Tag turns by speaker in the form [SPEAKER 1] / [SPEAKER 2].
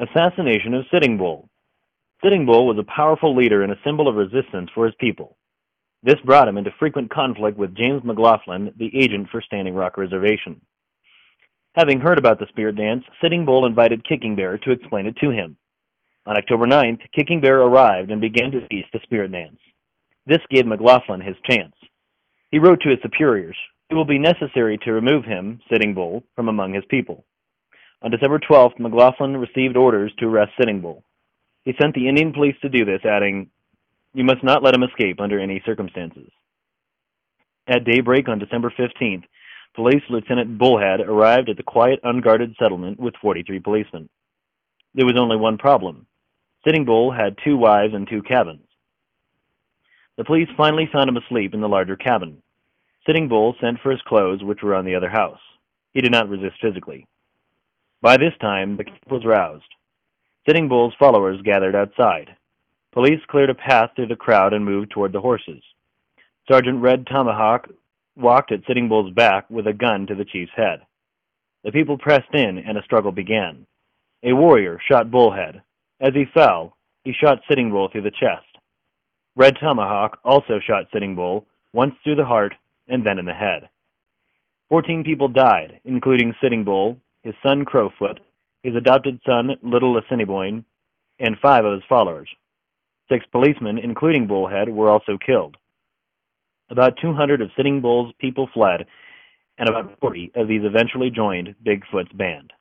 [SPEAKER 1] Assassination of Sitting Bull. Sitting Bull was a powerful leader and a symbol of resistance for his people. This brought him into frequent conflict with James McLaughlin, the agent for Standing Rock Reservation. Having heard about the spirit dance, Sitting Bull invited Kicking Bear to explain it to him. On October 9th, Kicking Bear arrived and began to teach the spirit dance. This gave McLaughlin his chance. He wrote to his superiors, It will be necessary to remove him, Sitting Bull, from among his people. On December 12th, McLaughlin received orders to arrest Sitting Bull. He sent the Indian police to do this, adding, You must not let him escape under any circumstances. At daybreak on December 15th, Police Lieutenant Bullhead arrived at the quiet, unguarded settlement with 43 policemen. There was only one problem. Sitting Bull had two wives and two cabins. The police finally found him asleep in the larger cabin. Sitting Bull sent for his clothes, which were on the other house. He did not resist physically. By this time, the camp was roused. Sitting Bull's followers gathered outside. Police cleared a path through the crowd and moved toward the horses. Sergeant Red Tomahawk walked at Sitting Bull's back with a gun to the chief's head. The people pressed in and a struggle began. A warrior shot Bullhead. As he fell, he shot Sitting Bull through the chest. Red Tomahawk also shot Sitting Bull, once through the heart and then in the head. Fourteen people died, including Sitting Bull, his son Crowfoot, his adopted son Little Assiniboine, and five of his followers. Six policemen, including Bullhead, were also killed. About 200 of Sitting Bull's people fled, and about 40 of these eventually joined Bigfoot's band.